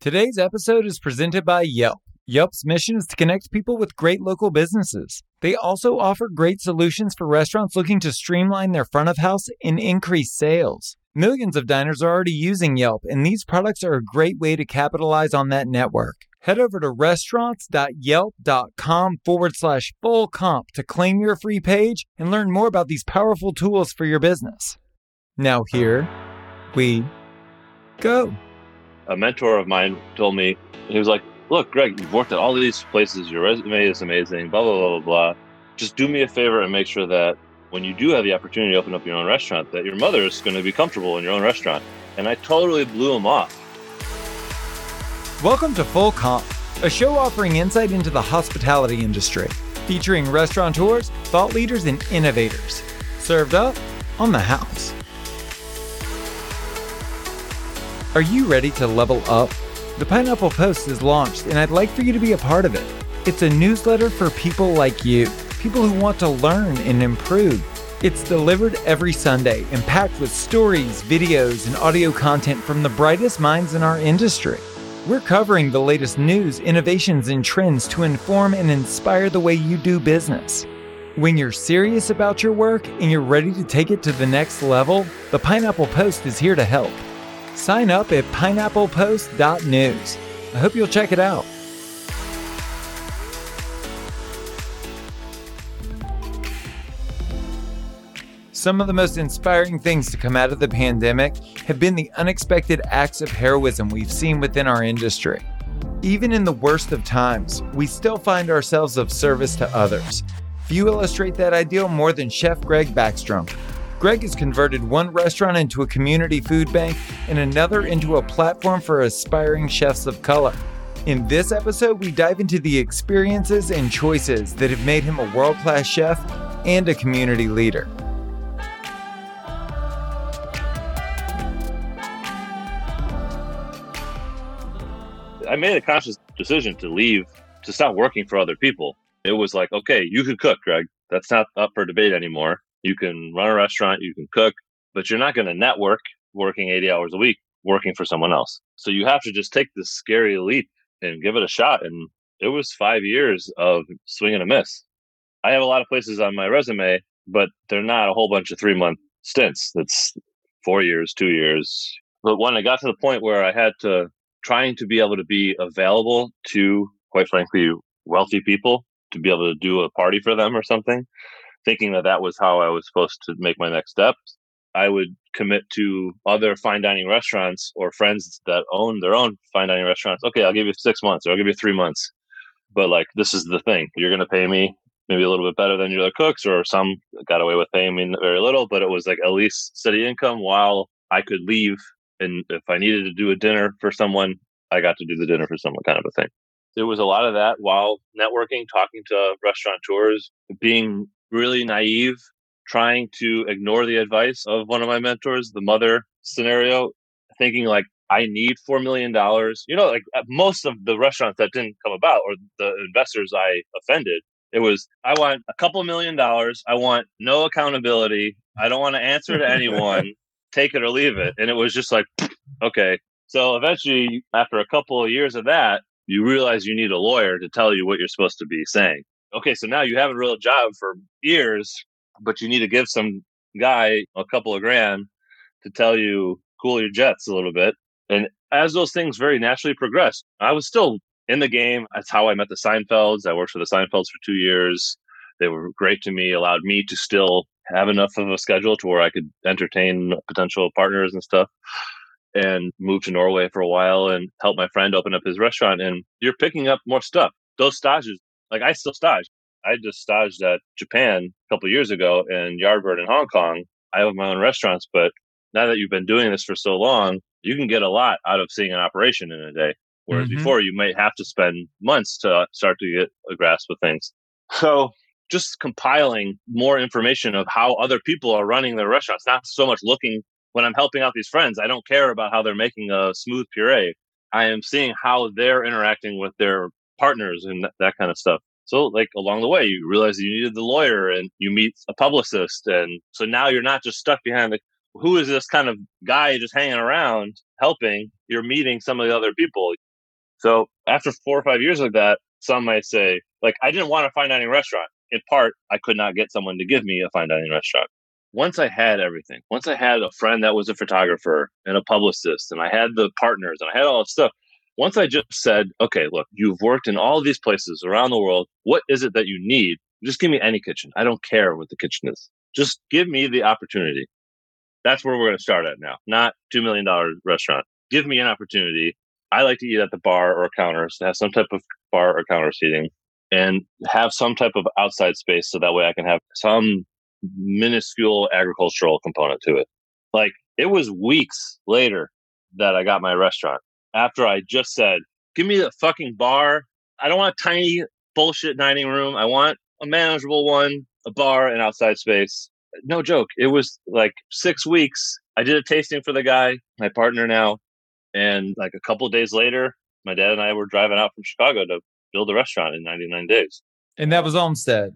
Today's episode is presented by Yelp. Yelp's mission is to connect people with great local businesses. They also offer great solutions for restaurants looking to streamline their front of house and increase sales. Millions of diners are already using Yelp, and these products are a great way to capitalize on that network. Head over to restaurants.yelp.com forward slash full comp to claim your free page and learn more about these powerful tools for your business. Now, here we go. A mentor of mine told me, he was like, Look, Greg, you've worked at all these places. Your resume is amazing, blah, blah, blah, blah, blah. Just do me a favor and make sure that when you do have the opportunity to open up your own restaurant, that your mother is going to be comfortable in your own restaurant. And I totally blew him off. Welcome to Full Comp, a show offering insight into the hospitality industry, featuring restaurateurs, thought leaders, and innovators. Served up on the house. Are you ready to level up? The Pineapple Post is launched, and I'd like for you to be a part of it. It's a newsletter for people like you, people who want to learn and improve. It's delivered every Sunday and packed with stories, videos, and audio content from the brightest minds in our industry. We're covering the latest news, innovations, and trends to inform and inspire the way you do business. When you're serious about your work and you're ready to take it to the next level, the Pineapple Post is here to help. Sign up at pineapplepost.news. I hope you'll check it out. Some of the most inspiring things to come out of the pandemic have been the unexpected acts of heroism we've seen within our industry. Even in the worst of times, we still find ourselves of service to others. Few illustrate that ideal more than Chef Greg Baxtrom. Greg has converted one restaurant into a community food bank and another into a platform for aspiring chefs of color. In this episode, we dive into the experiences and choices that have made him a world class chef and a community leader. I made a conscious decision to leave, to stop working for other people. It was like, okay, you could cook, Greg. That's not up for debate anymore. You can run a restaurant, you can cook, but you're not going to network working 80 hours a week working for someone else. So you have to just take this scary leap and give it a shot. And it was five years of swing and a miss. I have a lot of places on my resume, but they're not a whole bunch of three month stints. That's four years, two years. But when I got to the point where I had to trying to be able to be available to, quite frankly, wealthy people to be able to do a party for them or something, thinking that that was how I was supposed to make my next steps. I would commit to other fine dining restaurants or friends that own their own fine dining restaurants. Okay, I'll give you six months or I'll give you three months. But like, this is the thing. You're going to pay me maybe a little bit better than your other cooks, or some got away with paying me very little, but it was like at least steady income while I could leave. And if I needed to do a dinner for someone, I got to do the dinner for someone kind of a thing. There was a lot of that while networking, talking to restaurateurs, being really naive, trying to ignore the advice of one of my mentors, the mother scenario, thinking like, I need $4 million. You know, like uh, most of the restaurants that didn't come about or the investors I offended, it was, I want a couple million dollars. I want no accountability. I don't want to answer to anyone. Take it or leave it. And it was just like, okay. So eventually, after a couple of years of that, you realize you need a lawyer to tell you what you're supposed to be saying okay, so now you have a real job for years, but you need to give some guy a couple of grand to tell you cool your jets a little bit. And as those things very naturally progressed, I was still in the game. That's how I met the Seinfelds. I worked for the Seinfelds for two years. They were great to me, allowed me to still have enough of a schedule to where I could entertain potential partners and stuff. And moved to Norway for a while and helped my friend open up his restaurant. And you're picking up more stuff. Those stages like I still stage. I just staged at Japan a couple years ago and Yardbird in Hong Kong. I have my own restaurants, but now that you've been doing this for so long, you can get a lot out of seeing an operation in a day. Whereas mm-hmm. before, you might have to spend months to start to get a grasp of things. So just compiling more information of how other people are running their restaurants, not so much looking when I'm helping out these friends. I don't care about how they're making a smooth puree. I am seeing how they're interacting with their partners and that, kind of stuff. So, like along the way, you realize you needed the lawyer and you meet a publicist. And so now you're not just stuck behind the who is this kind of guy just hanging around helping? You're meeting some of the other people. So after four or five years of that, some might say, like, I didn't want a fine dining restaurant. In part, I could not get someone to give me a fine dining restaurant. Once I had everything, once I had a friend that was a photographer and a publicist, and I had the partners and I had all the stuff, once I just said, okay, look, you've worked in all these places around the world. What is it that you need? Just give me any kitchen. I don't care what the kitchen is. Just give me the opportunity. That's where we're going to start at now, not $2 million restaurant. Give me an opportunity. I like to eat at the bar or counters, have some type of bar or counter seating and have some type of outside space so that way I can have some minuscule agricultural component to it. Like it was weeks later that I got my restaurant after I just said, give me the fucking bar. I don't want a tiny bullshit dining room. I want a manageable one, a bar, and outside space. No joke. It was like six weeks. I did a tasting for the guy, my partner now. And like a couple days later, my dad and I were driving out from Chicago to build a restaurant in 99 days. And that was Olmsted.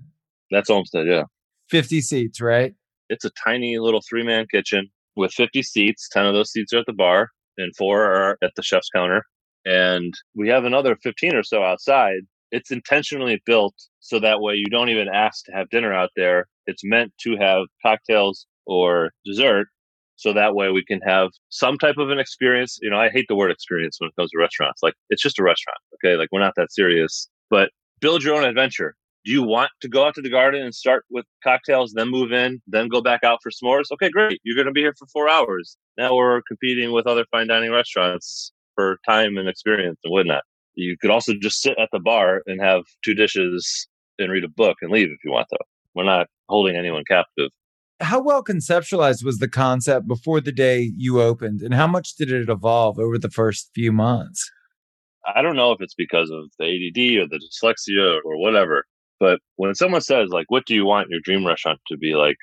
That's Olmsted, yeah. 50 seats, right? It's a tiny little three man kitchen with 50 seats. 10 of those seats are at the bar and four are at the chef's counter. And we have another 15 or so outside. It's intentionally built so that way you don't even ask to have dinner out there. It's meant to have cocktails or dessert. So that way we can have some type of an experience. You know, I hate the word experience when it comes to restaurants. Like it's just a restaurant. Okay. Like we're not that serious, but build your own adventure. Do you want to go out to the garden and start with cocktails, then move in, then go back out for s'mores? Okay, great. You're going to be here for four hours. Now we're competing with other fine dining restaurants for time and experience and whatnot. You could also just sit at the bar and have two dishes and read a book and leave if you want, though. We're not holding anyone captive. How well conceptualized was the concept before the day you opened, and how much did it evolve over the first few months? I don't know if it's because of the ADD or the dyslexia or whatever, but when someone says, like, what do you want your dream restaurant to be like?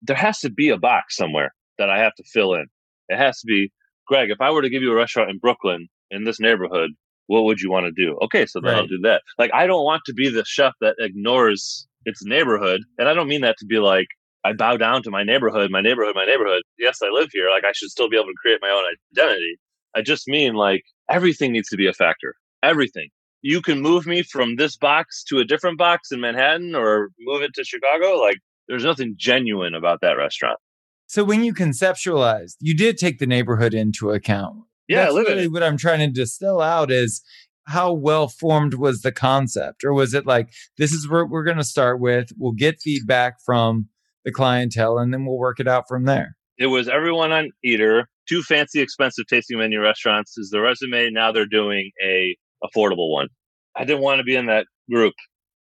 There has to be a box somewhere that I have to fill in. It has to be, Greg, if I were to give you a restaurant in Brooklyn in this neighborhood, what would you want to do? Okay, so then right. I'll do that. Like, I don't want to be the chef that ignores its neighborhood. And I don't mean that to be like, I bow down to my neighborhood, my neighborhood, my neighborhood. Yes, I live here. Like, I should still be able to create my own identity. I just mean like everything needs to be a factor. Everything you can move me from this box to a different box in Manhattan or move it to Chicago. Like there's nothing genuine about that restaurant. So when you conceptualized, you did take the neighborhood into account. Yeah, That's really what I'm trying to distill out is how well formed was the concept, or was it like this is what we're going to start with? We'll get feedback from the clientele, and then we'll work it out from there. It was everyone on Eater. Two fancy, expensive tasting menu restaurants is the resume. Now they're doing a affordable one. I didn't want to be in that group.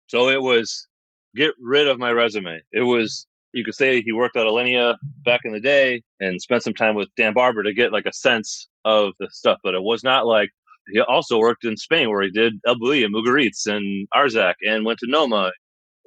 So it was get rid of my resume. It was, you could say he worked at Alinea back in the day and spent some time with Dan Barber to get like a sense of the stuff, but it was not like he also worked in Spain where he did El Bulli and Mugaritz and Arzak and went to Noma.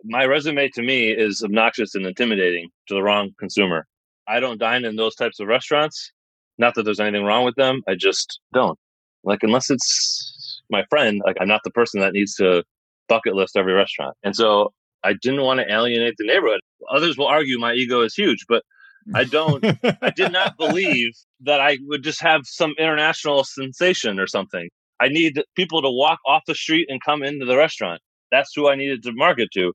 My resume to me is obnoxious and intimidating to the wrong consumer. I don't dine in those types of restaurants. Not that there's anything wrong with them. I just don't. Like, unless it's my friend, like I'm not the person that needs to bucket list every restaurant. And so I didn't want to alienate the neighborhood. Others will argue my ego is huge, but I don't, I did not believe that I would just have some international sensation or something. I need people to walk off the street and come into the restaurant. That's who I needed to market to.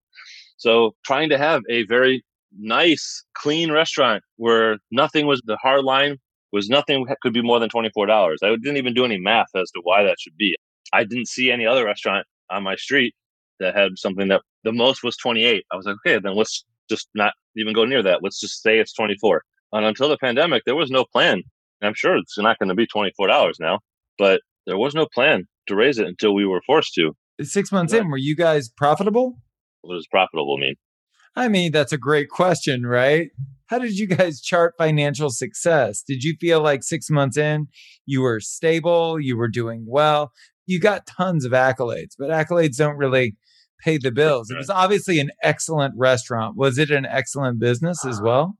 So trying to have a very nice, clean restaurant where nothing was the hard line was nothing could be more than $24. I didn't even do any math as to why that should be. I didn't see any other restaurant on my street that had something that the most was 28. I was like, okay, then let's just not even go near that. Let's just say it's 24. And until the pandemic, there was no plan. I'm sure it's not going to be $24 now, but there was no plan to raise it until we were forced to. Six months in, were you guys profitable? What does profitable mean? I mean, that's a great question, right? How did you guys chart financial success? Did you feel like six months in, you were stable, you were doing well? You got tons of accolades, but accolades don't really pay the bills. It was obviously an excellent restaurant. Was it an excellent business as ah. well?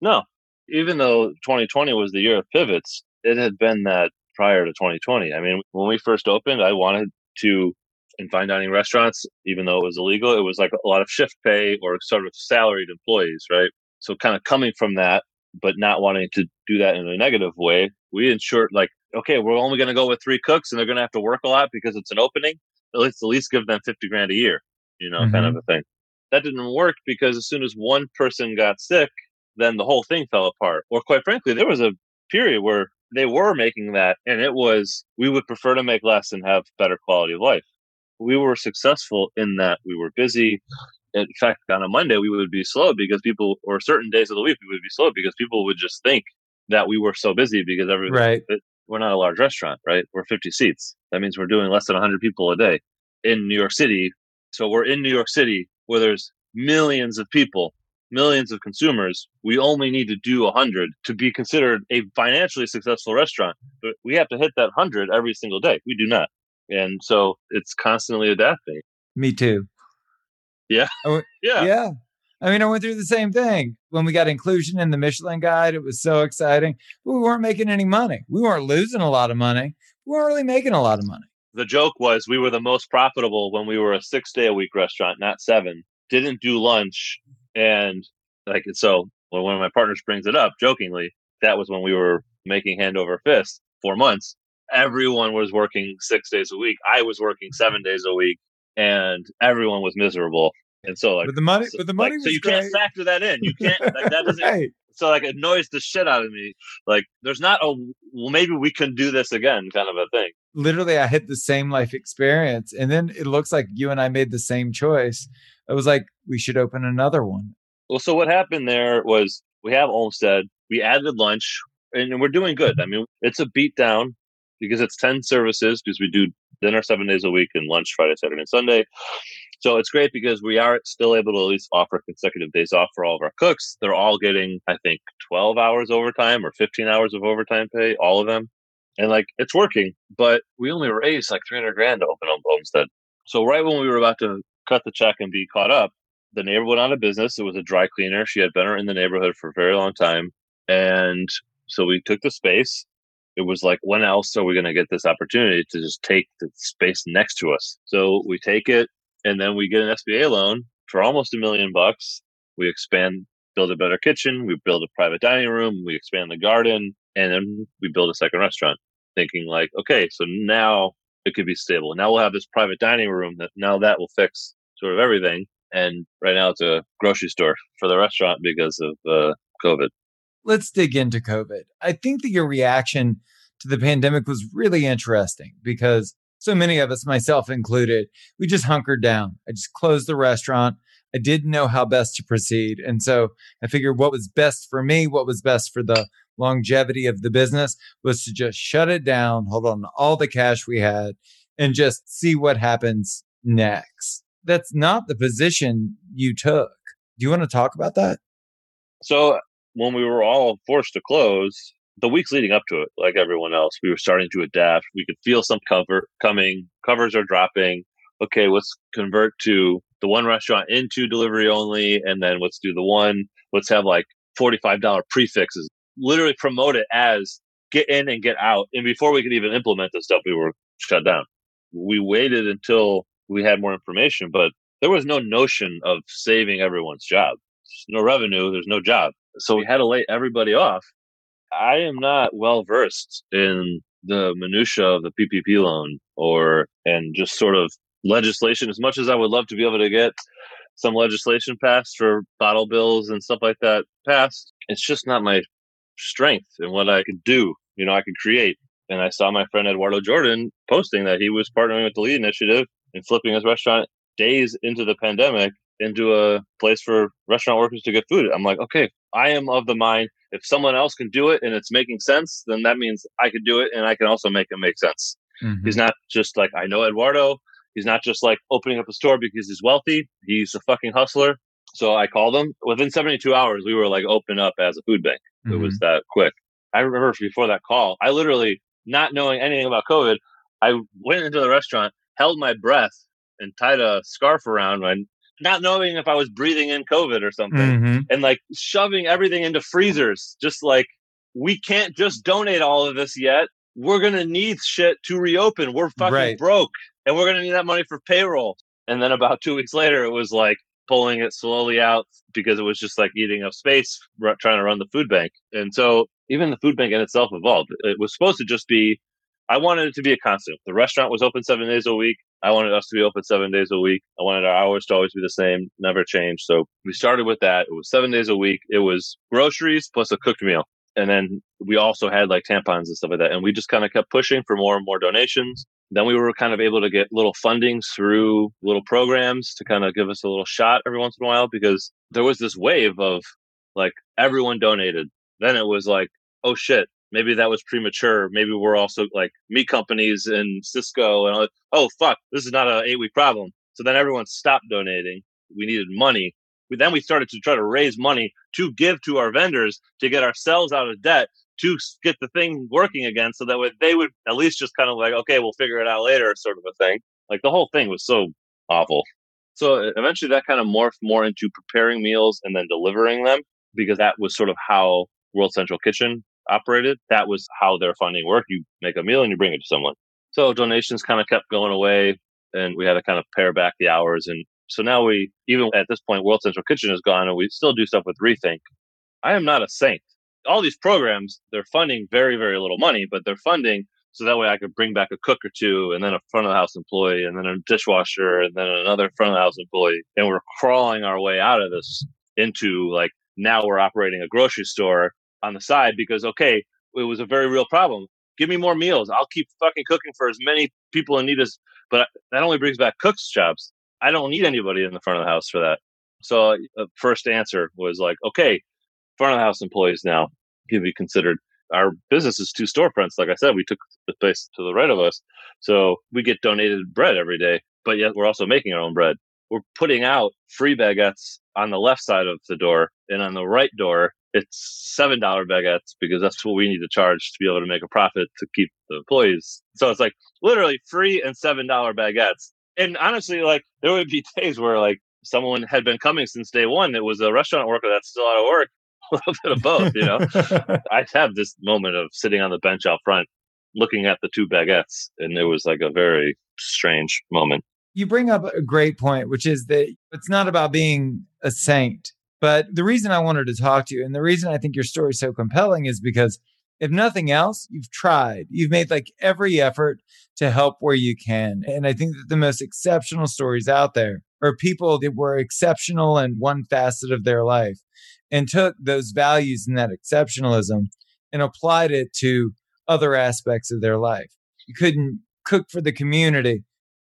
No. Even though 2020 was the year of pivots, it had been that prior to 2020. I mean, when we first opened, I wanted to, in fine dining restaurants, even though it was illegal, it was like a lot of shift pay or sort of salaried employees, right? So kind of coming from that, but not wanting to do that in a negative way, we ensured like okay, we're only going to go with three cooks and they're going to have to work a lot because it's an opening. Let's at least give them 50 grand a year, you know, mm-hmm. kind of a thing. That didn't work because as soon as one person got sick, then the whole thing fell apart. Or quite frankly, there was a period where they were making that and it was, we would prefer to make less and have better quality of life. We were successful in that we were busy. In fact, on a Monday, we would be slow because people, or certain days of the week, we would be slow because people would just think that we were so busy because everything, right. We're not a large restaurant, right? We're 50 seats. That means we're doing less than 100 people a day in New York City. So we're in New York City where there's millions of people, millions of consumers. We only need to do 100 to be considered a financially successful restaurant. But we have to hit that 100 every single day. We do not. And so it's constantly adapting. Me too. Yeah. Went, oh, yeah. Yeah. I mean, I went through the same thing when we got inclusion in the Michelin guide. It was so exciting, but we weren't making any money. We weren't losing a lot of money. We weren't really making a lot of money. The joke was we were the most profitable when we were a six day a week restaurant, not seven. Didn't do lunch. And like, so when one of my partners brings it up jokingly, that was when we were making hand over fist four months. Everyone was working six days a week. I was working seven days a week and everyone was miserable. And so like, but the money, so, but the money, like, so you great. can't factor that in. You can't, like, that doesn't, right. so like it annoys the shit out of me. Like there's not a, well, maybe we can do this again kind of a thing. Literally, I had the same life experience. And then it looks like you and I made the same choice. It was like, we should open another one. Well, so what happened there was we have Olmsted, we added lunch, and we're doing good. I mean, it's a beat down because it's 10 services because we do dinner seven days a week and lunch Friday, Saturday, and Sunday. So it's great because we are still able to at least offer consecutive days off for all of our cooks. They're all getting, I think, 12 hours overtime or 15 hours of overtime pay, all of them. And like, it's working, but we only raised like 300 grand to open up Olmsted. So right when we were about to cut the check and be caught up, the neighbor went out of business. It was a dry cleaner. She had been in the neighborhood for a very long time. And so we took the space. It was like, when else are we going to get this opportunity to just take the space next to us? So we take it and then we get an SBA loan for almost a million bucks. We expand, build a better kitchen, we build a private dining room, we expand the garden, and then we build a second restaurant. Thinking like, okay, so now it could be stable. Now we'll have this private dining room that now that will fix sort of everything. And right now it's a grocery store for the restaurant because of uh, COVID. Let's dig into COVID. I think that your reaction to the pandemic was really interesting because so many of us, myself included, we just hunkered down. I just closed the restaurant. I didn't know how best to proceed. And so I figured what was best for me, what was best for the longevity of the business was to just shut it down, hold on to all the cash we had, and just see what happens next. That's not the position you took. Do you want to talk about that? So, when we were all forced to close, the weeks leading up to it, like everyone else, we were starting to adapt. We could feel some cover coming. Covers are dropping. Okay, let's convert to the one restaurant into delivery only, and then let's do the one. Let's have like forty-five dollar prix fixes. Literally promote it as get in and get out. And before we could even implement this stuff, we were shut down. We waited until we had more information, but there was no notion of saving everyone's job. There's no revenue. There's no job. So we had to lay everybody off I am not well versed in the minutia of the PPP loan or and just sort of legislation as much as I would love to be able to get some legislation passed for bottle bills and stuff like that passed. It's just not my strength and what I could do. You know, I could create. And I saw my friend Eduardo Jordan posting that he was partnering with the LEE Initiative and flipping his restaurant days into the pandemic into a place for restaurant workers to get food. I'm like, okay, I am of the mind if someone else can do it and it's making sense, then that means I could do it and I can also make it make sense. Mm-hmm. He's not just like, I know Eduardo. He's not just like opening up a store because he's wealthy. He's a fucking hustler. So I called him. Within 72 hours, we were like open up as a food bank. Mm-hmm. It was that quick. I remember before that call, I literally, not knowing anything about COVID, I went into the restaurant, held my breath, and tied a scarf around my not knowing if I was breathing in COVID or something, mm-hmm. and like shoving everything into freezers. Just like we can't just donate all of this yet. We're gonna need shit to reopen. We're fucking right. broke, and we're gonna need that money for payroll. And then about two weeks later, it was like, pulling it slowly out because it was just like eating up space trying to run the food bank. And so even the food bank in itself evolved. It was supposed to just be, I wanted it to be a constant. The restaurant was open seven days a week. I wanted us to be open seven days a week. I wanted our hours to always be the same, never change. So we started with that. It was seven days a week. It was groceries plus a cooked meal. And then we also had like tampons and stuff like that. And we just kind of kept pushing for more and more donations. Then we were kind of able to get little fundings through little programs to kind of give us a little shot every once in a while because there was this wave of like everyone donated. Then it was like, oh shit, maybe that was premature. Maybe we're also like meat companies and Sysco and all, oh fuck, this is not an eight week problem. So then everyone stopped donating. We needed money then we started to try to raise money to give to our vendors to get ourselves out of debt to get the thing working again so that way they would at least just kind of like okay we'll figure it out later sort of a thing like the whole thing was so awful so eventually that kind of morphed more into preparing meals and then delivering them because that was sort of how world central kitchen operated that was how their funding worked you make a meal and you bring it to someone so donations kind of kept going away and we had to kind of pare back the hours and so now we, even at this point, World Central Kitchen is gone and we still do stuff with Rethink. I am not a saint. All these programs, they're funding very, very little money, but they're funding so that way I could bring back a cook or two and then a front of the house employee and then a dishwasher and then another front of the house employee. And we're crawling our way out of this into like now we're operating a grocery store on the side because, okay, it was a very real problem. Give me more meals. I'll keep fucking cooking for as many people in need as, but that only brings back cooks' jobs. I don't need anybody in the front of the house for that. So uh, first answer was like, okay, front of the house employees now can be considered. Our business is two storefronts. Like I said, we took the place to the right of us. So we get donated bread every day, but yet we're also making our own bread. We're putting out free baguettes on the left side of the door and on the right door, it's $7 baguettes because that's what we need to charge to be able to make a profit to keep the employees. So it's like literally free and $7 baguettes and honestly, like there would be days where like someone had been coming since day one. It was a restaurant worker that's still out of work. A little bit of both, you know. I have this moment of sitting on the bench out front, looking at the two baguettes, and it was like a very strange moment. You bring up a great point, which is that it's not about being a saint. But the reason I wanted to talk to you, and the reason I think your story is so compelling, is because if nothing else, you've tried. You've made like every effort to help where you can. And I think that the most exceptional stories out there are people that were exceptional in one facet of their life and took those values and that exceptionalism and applied it to other aspects of their life. You couldn't cook for the community.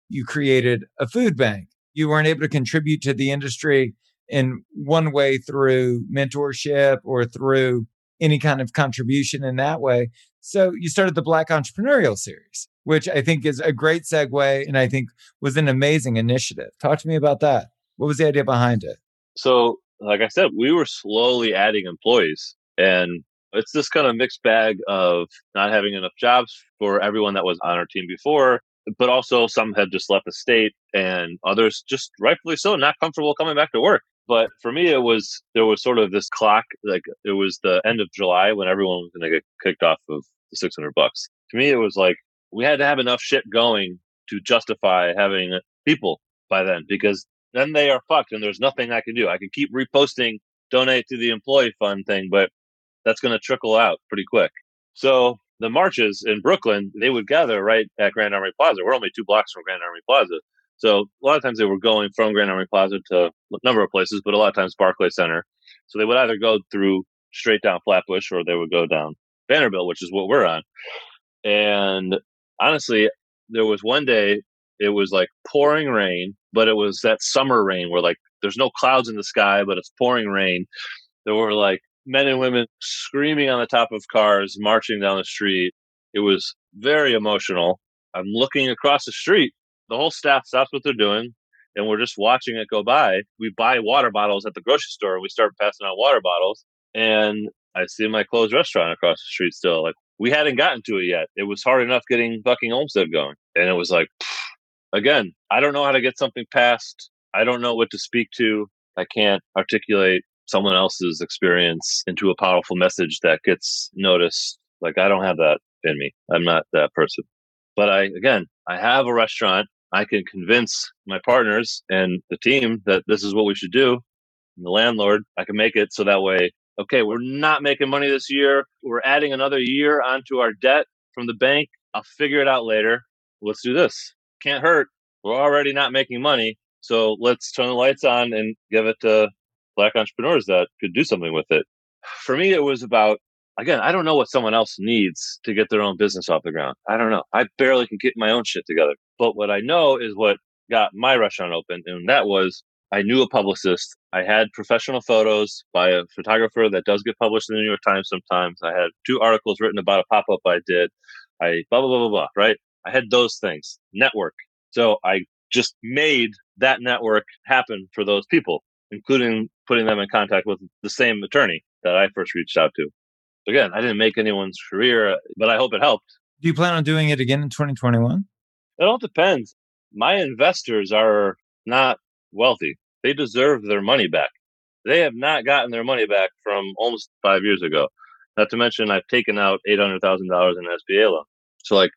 You created a food bank. You weren't able to contribute to the industry in one way through mentorship or through any kind of contribution in that way. So you started the Black Entrepreneurial Series, which I think is a great segue and I think was an amazing initiative. Talk to me about that. What was the idea behind it? So, like I said, we were slowly adding employees and it's this kind of mixed bag of not having enough jobs for everyone that was on our team before, but also some had just left the state and others just rightfully so not comfortable coming back to work. But for me, it was there was sort of this clock, like it was the end of July when everyone was going to get kicked off of the 600 bucks. To me, it was like we had to have enough shit going to justify having people by then because then they are fucked and there's nothing I can do. I can keep reposting, donate to the employee fund thing, but that's going to trickle out pretty quick. So the marches in Brooklyn, they would gather right at Grand Army Plaza. We're only two blocks from Grand Army Plaza. So a lot of times they were going from Grand Army Plaza to a number of places, but a lot of times Barclay Center. So they would either go through straight down Flatbush or they would go down Vanderbilt, which is what we're on. And honestly, there was one day it was like pouring rain, but it was that summer rain where like there's no clouds in the sky, but it's pouring rain. There were like men and women screaming on the top of cars, marching down the street. It was very emotional. I'm looking across the street the whole staff stops what they're doing and we're just watching it go by. We buy water bottles at the grocery store we start passing out water bottles. And I see my closed restaurant across the street still. Like we hadn't gotten to it yet. It was hard enough getting Bucking Olmsted going. And it was like, again, I don't know how to get something passed. I don't know what to speak to. I can't articulate someone else's experience into a powerful message that gets noticed. Like I don't have that in me. I'm not that person. But I, again, I have a restaurant I can convince my partners and the team that this is what we should do. And the landlord, I can make it so that way, okay, we're not making money this year. We're adding another year onto our debt from the bank. I'll figure it out later. Let's do this. Can't hurt. We're already not making money. So let's turn the lights on and give it to black entrepreneurs that could do something with it. For me, it was about, again, I don't know what someone else needs to get their own business off the ground. I don't know. I barely can get my own shit together. But what I know is what got my restaurant open. And that was I knew a publicist. I had professional photos by a photographer that does get published in the New York Times sometimes. I had two articles written about a pop up I did. I blah, blah, blah, blah, blah, right? I had those things, network. So I just made that network happen for those people, including putting them in contact with the same attorney that I first reached out to. Again, I didn't make anyone's career, but I hope it helped. Do you plan on doing it again in 2021? It all depends. My investors are not wealthy. They deserve their money back. They have not gotten their money back from almost five years ago. Not to mention, I've taken out $800,000 in SBA loan. So, like,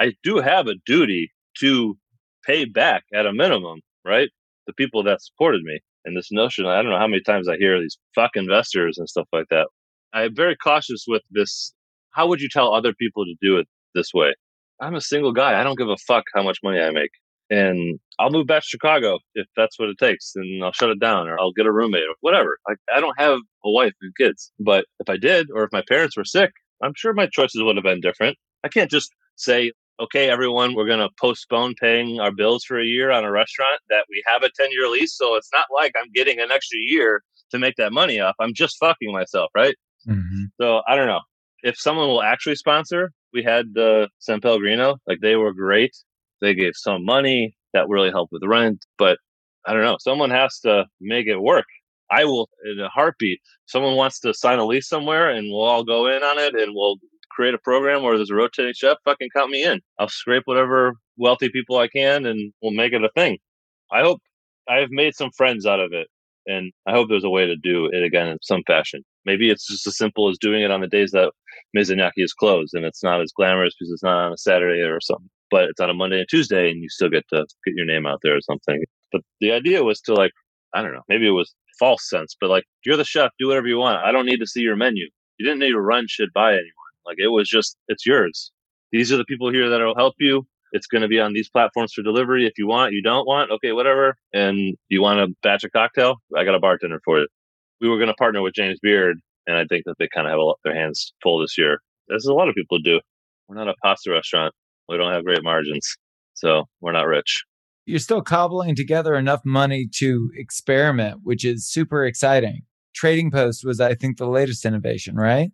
I do have a duty to pay back at a minimum, right? The people that supported me. And this notion, I don't know how many times I hear these fuck investors and stuff like that. I'm very cautious with this. How would you tell other people to do it this way? I'm a single guy. I don't give a fuck how much money I make. And I'll move back to Chicago if that's what it takes. And I'll shut it down or I'll get a roommate or whatever. Like, I don't have a wife and kids. But if I did, or if my parents were sick, I'm sure my choices would have been different. I can't just say, okay, everyone, we're going to postpone paying our bills for a year on a restaurant that we have a 10 year lease. So it's not like I'm getting an extra year to make that money off. I'm just fucking myself, right? Mm-hmm. So I don't know. If someone will actually sponsor, we had uh, San Pellegrino, like they were great. They gave some money that really helped with rent, but I don't know. Someone has to make it work. I will in a heartbeat. Someone wants to sign a lease somewhere and we'll all go in on it and we'll create a program where there's a rotating chef, fucking count me in. I'll scrape whatever wealthy people I can and we'll make it a thing. I hope I've made some friends out of it. And I hope there's a way to do it again in some fashion. Maybe it's just as simple as doing it on the days that Maison Yaki is closed and it's not as glamorous because it's not on a Saturday or something, but it's on a Monday and Tuesday and you still get to get your name out there or something. But the idea was to like, I don't know, maybe it was false sense, but like, you're the chef, do whatever you want. I don't need to see your menu. You didn't need to run shit by anyone. Like it was just, it's yours. These are the people here that will help you. It's going to be on these platforms for delivery. If you want, you don't want, okay, whatever. And you want a batch of cocktail? I got a bartender for you. We were going to partner with James Beard, and I think that they kind of have their hands full this year. As a lot of people do. We're not a pasta restaurant. We don't have great margins, so we're not rich. You're still cobbling together enough money to experiment, which is super exciting. Trading Post was, I think, the latest innovation, right?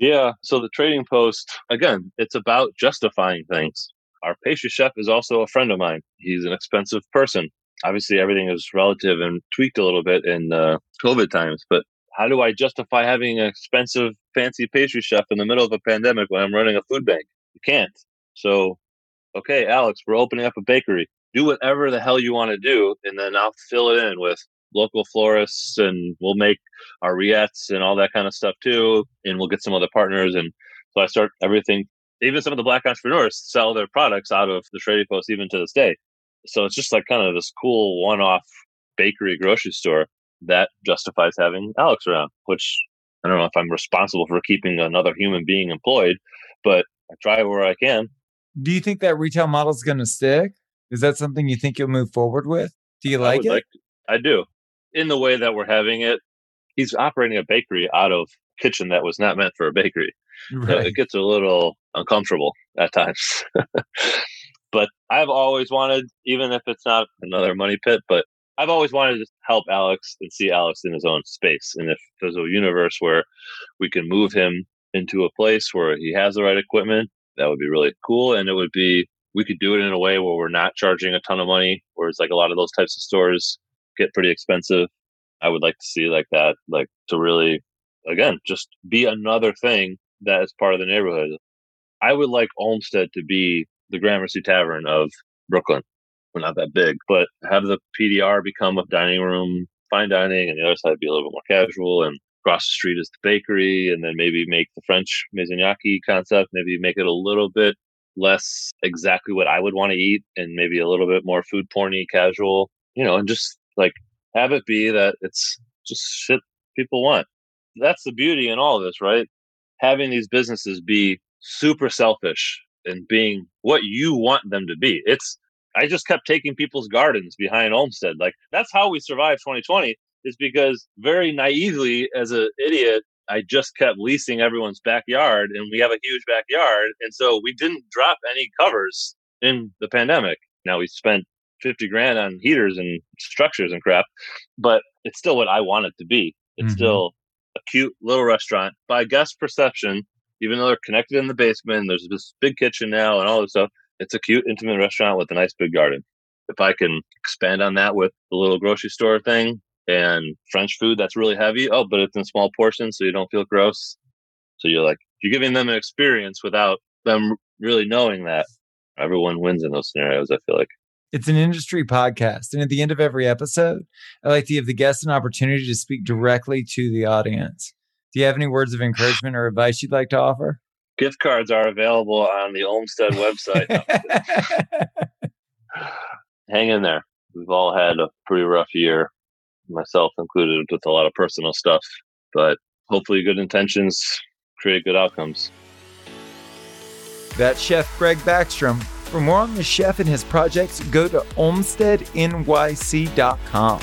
Yeah. So the trading post, again, it's about justifying things. Our pastry chef is also a friend of mine. He's an expensive person. Obviously, everything is relative and tweaked a little bit in uh, COVID times, but how do I justify having an expensive, fancy pastry chef in the middle of a pandemic when I'm running a food bank? You can't. So, okay, Alex, we're opening up a bakery. Do whatever the hell you want to do, and then I'll fill it in with local florists and we'll make our rillettes and all that kind of stuff too. And we'll get some other partners. And so I start everything. Even some of the black entrepreneurs sell their products out of the trading post even to this day. So it's just like kind of this cool one off bakery grocery store that justifies having Alex around, which I don't know if I'm responsible for keeping another human being employed, but I try where I can. Do you think that retail model is going to stick? Is that something you think you'll move forward with? Do you like it? Like I do in the way that we're having it, he's operating a bakery out of kitchen that was not meant for a bakery. Right. So it gets a little uncomfortable at times. but I've always wanted, even if it's not another money pit, but I've always wanted to help Alex and see Alex in his own space. And if there's a universe where we can move him into a place where he has the right equipment, that would be really cool. And it would be, we could do it in a way where we're not charging a ton of money, where it's like a lot of those types of stores get pretty expensive. I would like to see like that, like to really, again, just be another thing that is part of the neighborhood. I would like Olmsted to be the Gramercy Tavern of Brooklyn. We're not that big, but have the PDR become a dining room, fine dining, and the other side be a little bit more casual. And across the street is the bakery, and then maybe make the French Maison Yaki concept, maybe make it a little bit less exactly what I would want to eat and maybe a little bit more food porny, casual, you know, and just like have it be that it's just shit people want. That's the beauty in all of this, right? Having these businesses be super selfish and being what you want them to be. It's I just kept taking people's gardens behind Olmsted. Like that's how we survived 2020 is because very naively as an idiot, I just kept leasing everyone's backyard and we have a huge backyard. And so we didn't drop any covers in the pandemic. Now we spent 50 grand on heaters and structures and crap, but it's still what I want it to be. It's mm-hmm. still a cute little restaurant by guest perception, even though they're connected in the basement. There's this big kitchen now and all this stuff. It's a cute, intimate restaurant with a nice big garden. If I can expand on that with the little grocery store thing, and French food that's really heavy. Oh, but it's in small portions, so you don't feel gross. So you're like you're giving them an experience without them really knowing that. Everyone wins in those scenarios. I feel like. It's an industry podcast. And at the end of every episode, I like to give the guests an opportunity to speak directly to the audience. Do you have any words of encouragement or advice you'd like to offer? Gift cards are available on the Olmsted website. Hang in there. We've all had a pretty rough year myself included, with a lot of personal stuff. But hopefully, good intentions create good outcomes. That's Chef Greg Baxtrom. For more on the chef and his projects, go to olmstednyc.com.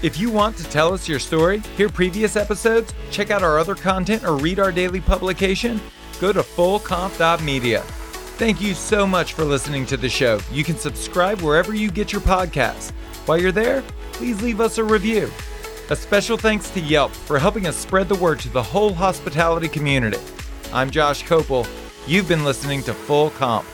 If you want to tell us your story, hear previous episodes, check out our other content, or read our daily publication, go to fullcomp.media. Thank you so much for listening to the show. You can subscribe wherever you get your podcasts. While you're there, please leave us a review. A special thanks to Yelp for helping us spread the word to the whole hospitality community. I'm Josh Kopel. You've been listening to Full Comp.